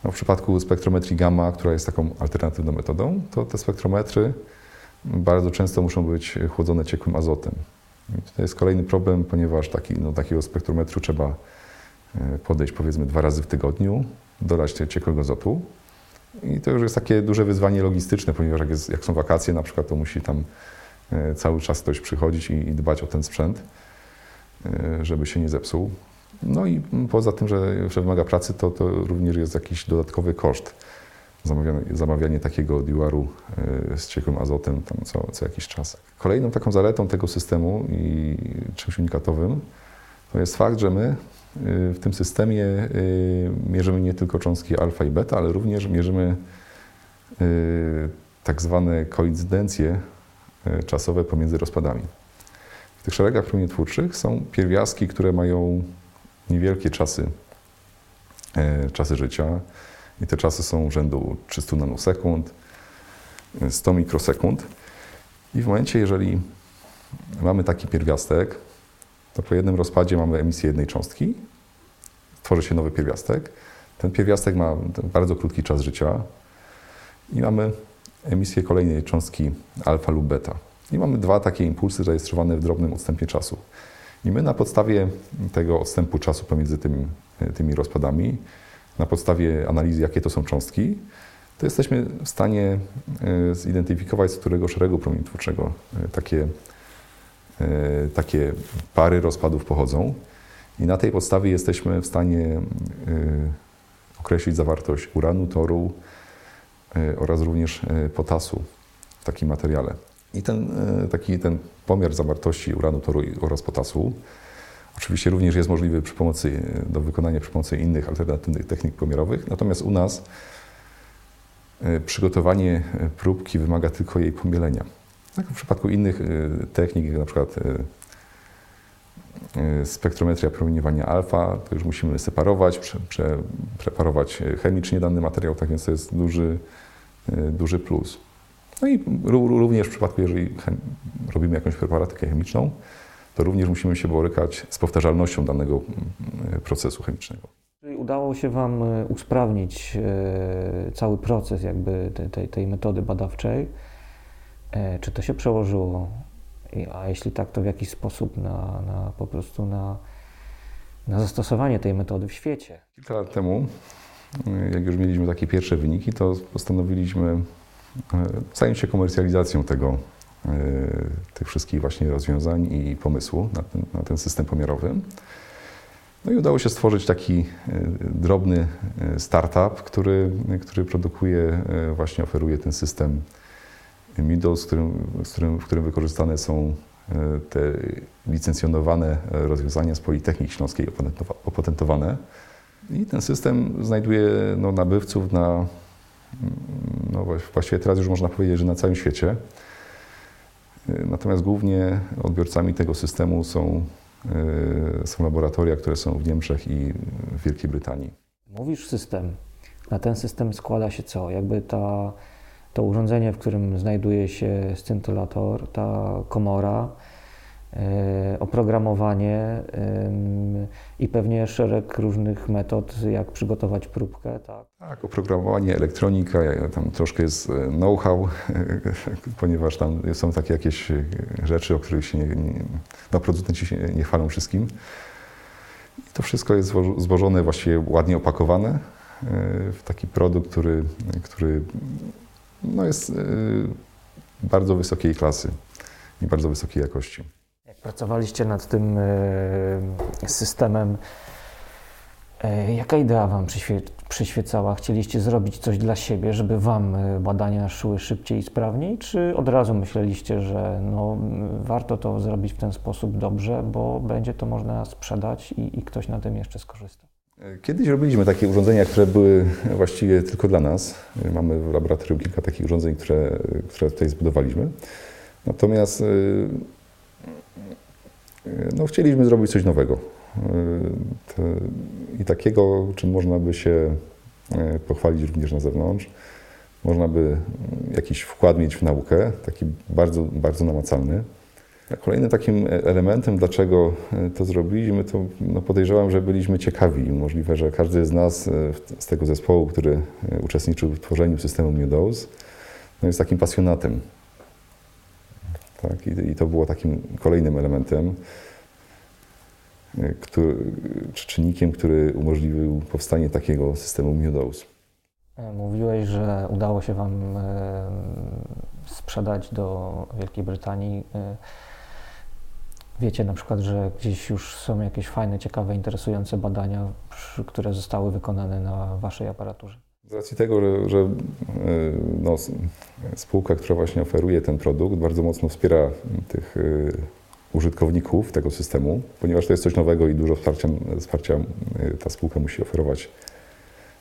Speaker 3: No w przypadku spektrometrii gamma, która jest taką alternatywną metodą, to te spektrometry bardzo często muszą być chłodzone ciekłym azotem. I to jest kolejny problem, ponieważ taki, no, takiego spektrometru trzeba podejść powiedzmy dwa razy w tygodniu, dolać ciekłego azotu. I to już jest takie duże wyzwanie logistyczne, ponieważ jak, jest, jak są wakacje na przykład, to musi tam cały czas ktoś przychodzić i, i dbać o ten sprzęt, żeby się nie zepsuł. No i poza tym, że, że wymaga pracy, to, to również jest jakiś dodatkowy koszt. Zamawianie, zamawianie takiego diwaru z ciekłym azotem tam co, co jakiś czas. Kolejną taką zaletą tego systemu i czymś unikatowym to jest fakt, że my w tym systemie mierzymy nie tylko cząstki alfa i beta, ale również mierzymy tak zwane koincydencje czasowe pomiędzy rozpadami. W tych szeregach promieniotwórczych są pierwiastki, które mają niewielkie czasy, czasy życia i te czasy są rzędu 300 nanosekund, 100 mikrosekund. I w momencie, jeżeli mamy taki pierwiastek, to po jednym rozpadzie mamy emisję jednej cząstki, tworzy się nowy pierwiastek. Ten pierwiastek ma bardzo krótki czas życia i mamy emisję kolejnej cząstki alfa lub beta. I mamy dwa takie impulsy zarejestrowane w drobnym odstępie czasu. I my na podstawie tego odstępu czasu pomiędzy tymi, tymi rozpadami, na podstawie analizy, jakie to są cząstki, to jesteśmy w stanie zidentyfikować, z którego szeregu promieniotwórczego takie, takie pary rozpadów pochodzą. I na tej podstawie jesteśmy w stanie określić zawartość uranu, toru oraz również potasu w takim materiale. I ten, taki, ten pomiar zawartości uranu, toru oraz potasu oczywiście również jest możliwy przy pomocy, do wykonania przy pomocy innych alternatywnych technik pomiarowych. Natomiast u nas przygotowanie próbki wymaga tylko jej pomielenia. Tak w przypadku innych technik, jak na przykład spektrometria promieniowania alfa, to już musimy separować, prze, preparować chemicznie dany materiał, tak więc to jest duży, duży plus. No i również w przypadku, jeżeli robimy jakąś preparatykę chemiczną, to również musimy się borykać z powtarzalnością danego procesu chemicznego.
Speaker 2: Czyli udało się Wam usprawnić cały proces jakby tej, tej metody badawczej. Czy to się przełożyło, a jeśli tak, to w jakiś sposób na, na po prostu na, na zastosowanie tej metody w świecie?
Speaker 3: Kilka lat temu, jak już mieliśmy takie pierwsze wyniki, to postanowiliśmy zająć się komercjalizacją tego, tych wszystkich właśnie rozwiązań i pomysłu na ten, na ten system pomiarowy. No i udało się stworzyć taki drobny startup, który, który produkuje, właśnie oferuje ten system MIDO, z którym, z którym, w którym wykorzystane są te licencjonowane rozwiązania z Politechniki Śląskiej opatentowane. I ten system znajduje no, nabywców na, mm, no właściwie teraz już można powiedzieć, że na całym świecie. Y, Natomiast głównie odbiorcami tego systemu są, y, są laboratoria, które są w Niemczech i w Wielkiej Brytanii.
Speaker 2: Mówisz system. Na ten system składa się co? Jakby ta, to urządzenie, w którym znajduje się scintylator, ta komora, oprogramowanie ym, i pewnie szereg różnych metod, jak przygotować próbkę, tak?
Speaker 3: Tak, oprogramowanie, elektronika, tam troszkę jest e, know-how, [laughs] ponieważ tam są takie jakieś e, rzeczy, o których się nie, nie, no, producenci się nie chwalą wszystkim. I to wszystko jest zło- złożone, właściwie ładnie opakowane e, w taki produkt, który, który no, jest e, bardzo wysokiej klasy i bardzo wysokiej jakości.
Speaker 2: Pracowaliście nad tym e, systemem, e, jaka idea Wam przyświe, przyświecała? Chcieliście zrobić coś dla siebie, żeby Wam e, badania szły szybciej i sprawniej, czy od razu myśleliście, że no, warto to zrobić w ten sposób dobrze, bo będzie to można sprzedać i, i ktoś na tym jeszcze skorzysta?
Speaker 3: Kiedyś robiliśmy takie urządzenia, które były właściwie tylko dla nas. Mamy w laboratorium kilka takich urządzeń, które, które tutaj zbudowaliśmy. Natomiast no, chcieliśmy zrobić coś nowego. To- I takiego, czym można by się y, pochwalić również na zewnątrz. Można by y, jakiś wkład mieć w naukę, taki bardzo, bardzo namacalny. Kolejnym takim e, elementem, dlaczego e, to zrobiliśmy, to no podejrzewam, że byliśmy ciekawi. Możliwe, że każdy z nas e, z tego zespołu, który e, uczestniczył w tworzeniu systemu Meadows, no jest takim pasjonatem. Tak? I, I to było takim kolejnym elementem, e, który, czy czynnikiem, który umożliwił powstanie takiego systemu Meadows.
Speaker 2: E, Mówiłeś, że udało się Wam e, sprzedać do Wielkiej Brytanii. E, Wiecie na przykład, że gdzieś już są jakieś fajne, ciekawe, interesujące badania, które zostały wykonane na Waszej aparaturze.
Speaker 3: Z racji tego, że, że e, no, spółka, która właśnie oferuje ten produkt, bardzo mocno wspiera tych e, użytkowników tego systemu, ponieważ to jest coś nowego i dużo wsparcia, wsparcia e, ta spółka musi oferować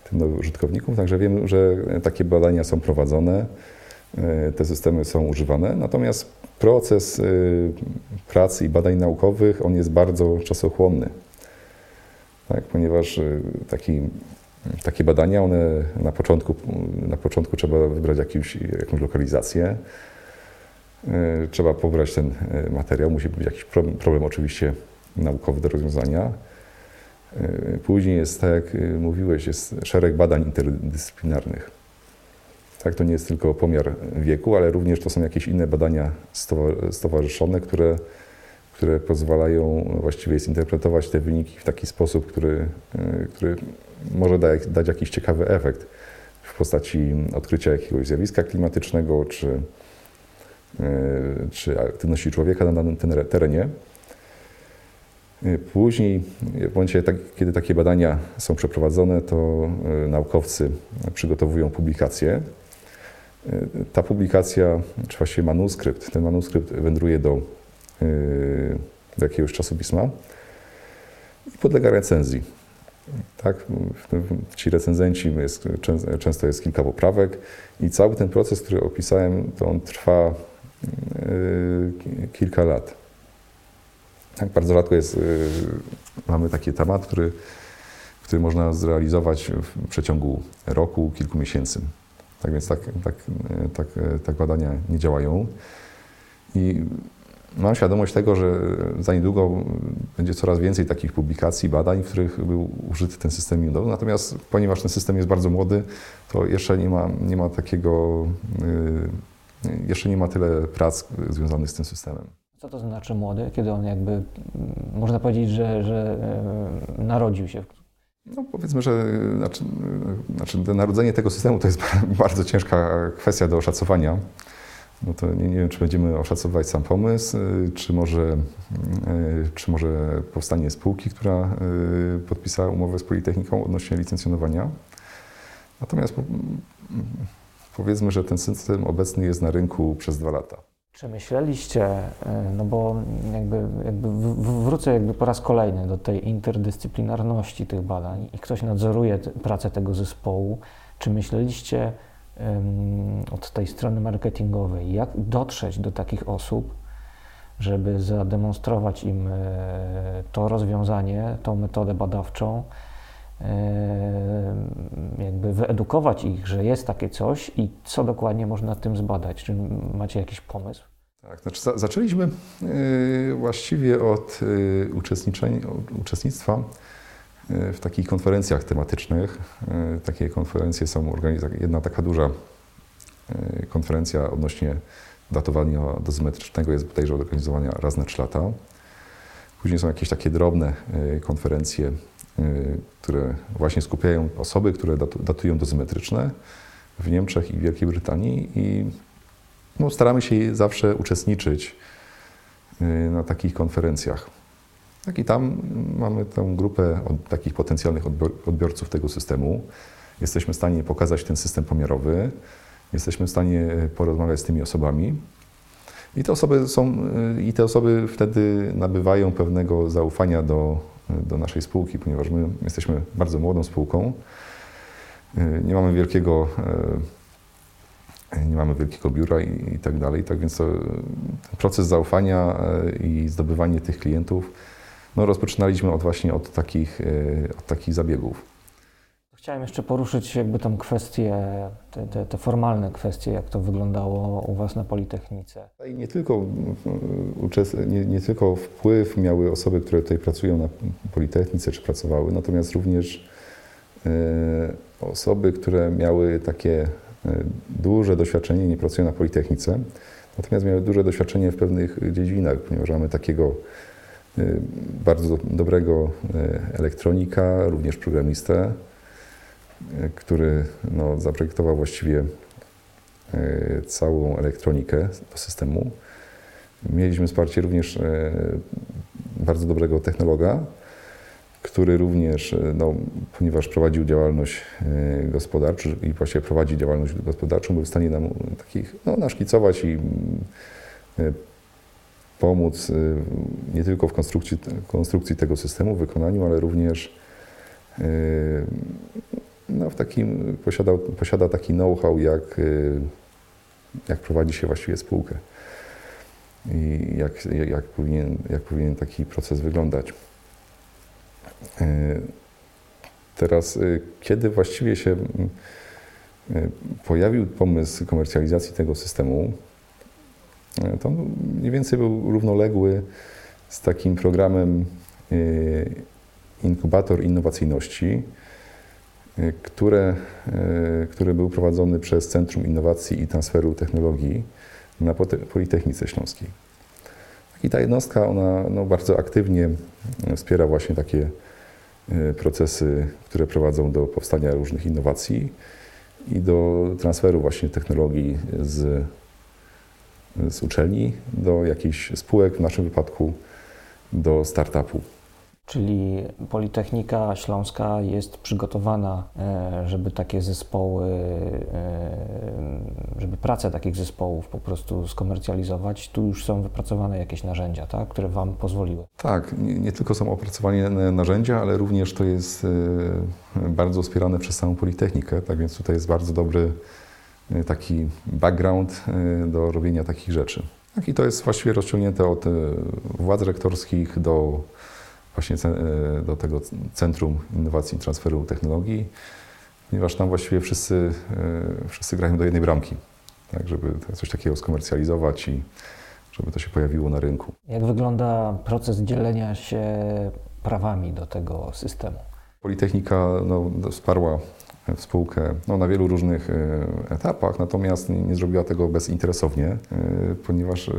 Speaker 3: tym nowym użytkownikom. Także wiem, że takie badania są prowadzone, te systemy są używane. Natomiast proces pracy i badań naukowych, on jest bardzo czasochłonny. Tak, ponieważ taki takie badania, one na początku, na początku trzeba wybrać jakąś, jakąś lokalizację, e, trzeba pobrać ten e, materiał, musi być jakiś problem, problem oczywiście naukowy do rozwiązania. E, Później jest, tak jak mówiłeś, jest szereg badań interdyscyplinarnych. Tak, to nie jest tylko pomiar wieku, ale również to są jakieś inne badania stowa- stowarzyszone, które, które pozwalają właściwie zinterpretować te wyniki w taki sposób, który, który może dać, dać jakiś ciekawy efekt w postaci odkrycia jakiegoś zjawiska klimatycznego czy, e, czy aktywności człowieka na danym terenie. E, Później, w momencie, tak, kiedy takie badania są przeprowadzone, to e, naukowcy przygotowują publikację. Ta publikacja, czy właściwie manuskrypt, ten manuskrypt wędruje do, do jakiegoś czasopisma i podlega recenzji. Tak, ci recenzenci jest, czę- często jest kilka poprawek i cały ten proces, który opisałem, to on trwa yy, ki- kilka lat. Tak, bardzo rzadko jest, yy, mamy taki temat, który, który można zrealizować w przeciągu roku, kilku miesięcy. Tak więc tak, tak, yy, tak, tak badania nie działają. I Mam świadomość tego, że za niedługo będzie coraz więcej takich publikacji, badań, w których był użyty ten system Windows. Natomiast ponieważ ten system jest bardzo młody, to jeszcze nie ma, nie ma takiego, yy, jeszcze nie ma tyle prac związanych z tym systemem.
Speaker 2: Co to znaczy młody, kiedy on jakby, można powiedzieć, że, że e, narodził się?
Speaker 3: No powiedzmy, że znaczy, yy, znaczy narodzenie tego systemu to jest [laughs] bardzo ciężka kwestia do oszacowania. No to nie, nie wiem, czy będziemy oszacowywać sam pomysł, yy, czy może, yy, czy może powstanie spółki, która yy, podpisała umowę z Politechniką odnośnie licencjonowania. Natomiast po- mm, powiedzmy, że ten system obecny jest na rynku przez dwa lata.
Speaker 2: Czy myśleliście, no bo jakby, jakby wrócę jakby po raz kolejny do tej interdyscyplinarności tych badań i ktoś nadzoruje pracę tego zespołu, czy myśleliście od tej strony marketingowej, jak dotrzeć do takich osób, żeby zademonstrować im e, to rozwiązanie, tą metodę badawczą, jakby wyedukować ich, że jest takie coś i co dokładnie można tym zbadać? Czy macie jakiś pomysł?
Speaker 3: Tak, znaczy za, zaczęliśmy y, właściwie od y, uczestnictwa w takich konferencjach tematycznych. Takie konferencje są organizowane. Jedna taka duża konferencja odnośnie datowania dozymetrycznego jest bodajże organizowana raz na trzy lata. Później są jakieś takie drobne konferencje Y, które właśnie skupiają osoby, które datują dozymetryczne w Niemczech i Wielkiej Brytanii i no, staramy się zawsze uczestniczyć na takich konferencjach. Tak i tam mamy tę grupę od takich potencjalnych odbiorców tego systemu. Jesteśmy w stanie pokazać ten system pomiarowy, jesteśmy w stanie porozmawiać z tymi osobami. I te osoby, są, y, i te osoby wtedy nabywają pewnego zaufania do do naszej spółki, ponieważ my jesteśmy bardzo młodą spółką. Nie mamy wielkiego, nie mamy wielkiego biura i, i tak dalej. Tak więc to, proces zaufania i zdobywanie tych klientów no, rozpoczynaliśmy od właśnie od takich, od takich zabiegów.
Speaker 2: Chciałem jeszcze poruszyć jakby tam kwestie, te, te, te, formalne kwestie, jak to wyglądało u Was na Politechnice.
Speaker 3: I nie tylko, nie, nie, tylko wpływ miały osoby, które tutaj pracują na Politechnice, czy pracowały, natomiast również e, osoby, które miały takie e, duże doświadczenie, nie pracują na Politechnice, natomiast miały duże doświadczenie w pewnych dziedzinach, ponieważ mamy takiego e, bardzo dobrego elektronika, również programistę, który no, zaprojektował właściwie całą elektronikę do systemu. Mieliśmy wsparcie również bardzo dobrego technologa, który również, no, ponieważ prowadził działalność gospodarczą i właściwie prowadzi działalność gospodarczą, był w stanie nam takich no, naszkicować i pomóc nie tylko w konstrukcji, konstrukcji tego systemu, wykonaniu, ale również no, w takim, posiada, posiada taki know-how, jak, y, jak prowadzi się właściwie spółkę i jak, jak, powinien, jak powinien taki proces wyglądać. Y, teraz, y, kiedy właściwie się pojawił pomysł komercjalizacji tego systemu, to mniej więcej był równoległy z takim programem Inkubator Innowacyjności, które, e, który był prowadzony przez Centrum Innowacji i Transferu Technologii na Politechnice Śląskiej. I ta jednostka, ona no, bardzo aktywnie wspiera właśnie takie e, procesy, które prowadzą do powstania różnych innowacji i do transferu właśnie technologii z, z uczelni do jakichś spółek, w naszym wypadku do startupu.
Speaker 2: Czyli Politechnika Śląska jest przygotowana, e, żeby takie zespoły, e, żeby pracę takich zespołów po prostu skomercjalizować. Tu już są wypracowane jakieś narzędzia, tak, które Wam pozwoliły.
Speaker 3: Tak, nie, nie tylko są opracowane narzędzia, ale również to jest e, bardzo wspierane przez samą Politechnikę, tak więc tutaj jest bardzo dobry taki background do robienia takich rzeczy. Tak, I to jest właściwie rozciągnięte od władz rektorskich do właśnie do tego Centrum Innowacji i Transferu Technologii, ponieważ tam właściwie wszyscy, wszyscy grają do jednej bramki, tak, żeby coś takiego skomercjalizować i żeby to się pojawiło na rynku.
Speaker 2: Jak wygląda proces dzielenia się prawami do tego systemu?
Speaker 3: Politechnika no, wsparła spółkę no, na wielu różnych e, etapach, natomiast nie, zrobiła tego bezinteresownie, ponieważ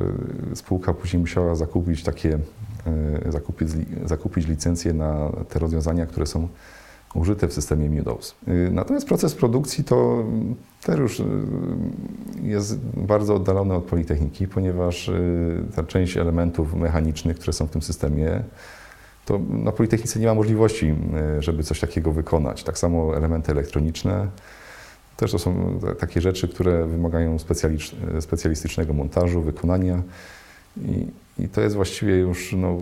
Speaker 3: spółka później musiała zakupić takie E, zakupić, zakupić licencję na te rozwiązania, które są użyte w systemie Windows. E, natomiast proces produkcji to też już e, jest bardzo oddalony od Politechniki, ponieważ ta część elementów mechanicznych, które są w tym systemie, to na Politechnice nie ma możliwości, żeby coś takiego wykonać. Tak samo elementy elektroniczne, Też to są takie rzeczy, które wymagają specjalistycznego montażu, wykonania. I, i to jest właściwie już no,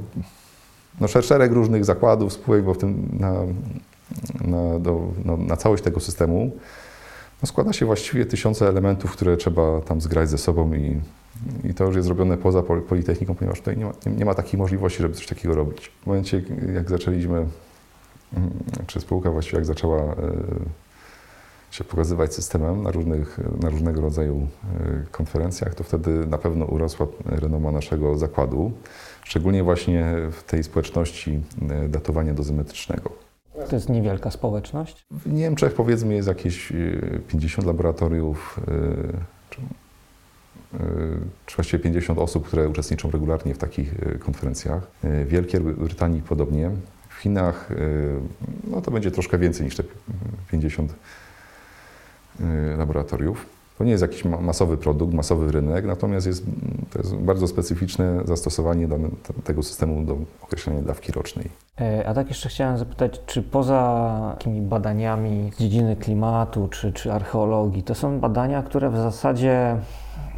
Speaker 3: no szereg różnych zakładów, spółek, bo w tym na, na, do, no, na całość tego systemu no składa się właściwie tysiące elementów, które trzeba tam zgrać ze sobą i, i to już jest zrobione poza Politechniką, ponieważ tutaj nie ma, nie ma takiej możliwości, żeby coś takiego robić. W momencie, jak zaczęliśmy, mm, czy spółka właściwie jak zaczęła e, się pokazywać systemem na, różnych, na różnego rodzaju e, konferencjach, to wtedy na pewno urosła renoma naszego zakładu, szczególnie właśnie w tej społeczności e, datowania dozymetrycznego.
Speaker 2: To jest niewielka społeczność?
Speaker 3: W Niemczech powiedzmy jest jakieś 50 e, laboratoriów, e, czy, czy właściwie 50 osób, które uczestniczą regularnie w takich konferencjach. W Wielkiej Brytanii podobnie. W Chinach no to będzie troszkę więcej niż te 50 laboratoriów. To nie jest jakiś masowy produkt, masowy rynek, natomiast jest, to jest bardzo specyficzne zastosowanie tego systemu do określenia dawki rocznej.
Speaker 2: E, a tak jeszcze chciałem zapytać, czy poza takimi badaniami z dziedziny klimatu czy, czy archeologii, to są badania, które w zasadzie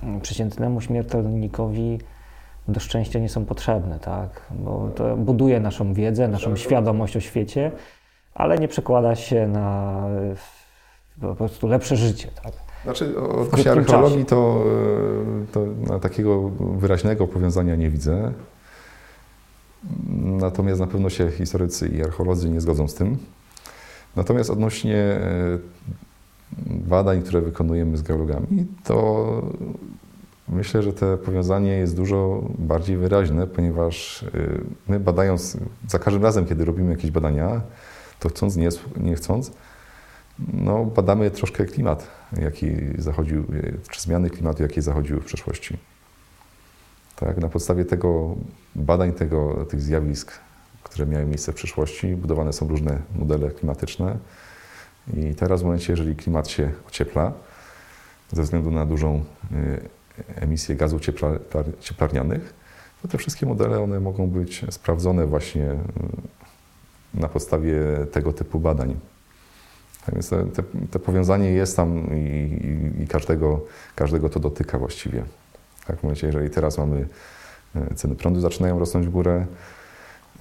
Speaker 2: mm, przeciętnemu śmiertelnikowi do szczęścia nie są potrzebne, tak? Bo to buduje naszą wiedzę, naszą świadomość o świecie, ale nie przekłada się na po prostu lepsze życie, tak?
Speaker 3: Znaczy, odnośnie archeologii to, e, to na takiego wyraźnego powiązania nie widzę. Natomiast na pewno się historycy i archeolodzy nie zgodzą z tym. Natomiast odnośnie e, badań, które wykonujemy z geologami, to myślę, że to powiązanie jest dużo bardziej wyraźne, ponieważ e, my badając, za każdym razem, kiedy robimy jakieś badania, to chcąc, nie, nie chcąc, no, badamy troszkę klimat, jaki zachodził, czy zmiany klimatu, jakie zachodziły w przeszłości. Tak, na podstawie tego badań tego, tych zjawisk, które miały miejsce w przyszłości, budowane są różne modele klimatyczne. I teraz w momencie, jeżeli klimat się ociepla, ze względu na dużą y, emisję gazów cieplarnianych, to te wszystkie modele one mogą być sprawdzone właśnie y, na podstawie tego typu badań. Tak więc te, te, powiązanie jest tam i, i, i, każdego, każdego to dotyka właściwie. Tak, w momencie, jeżeli teraz mamy e, ceny prądu zaczynają rosnąć w górę,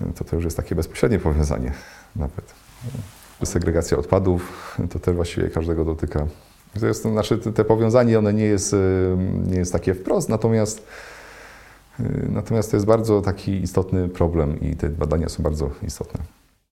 Speaker 3: e, to to już jest takie bezpośrednie powiązanie [laughs] nawet. Segregacja odpadów to też właściwie każdego dotyka. To jest, to znaczy te powiązanie one nie jest, e, nie jest takie wprost, natomiast, natomiast to jest bardzo taki istotny problem i te badania są bardzo istotne.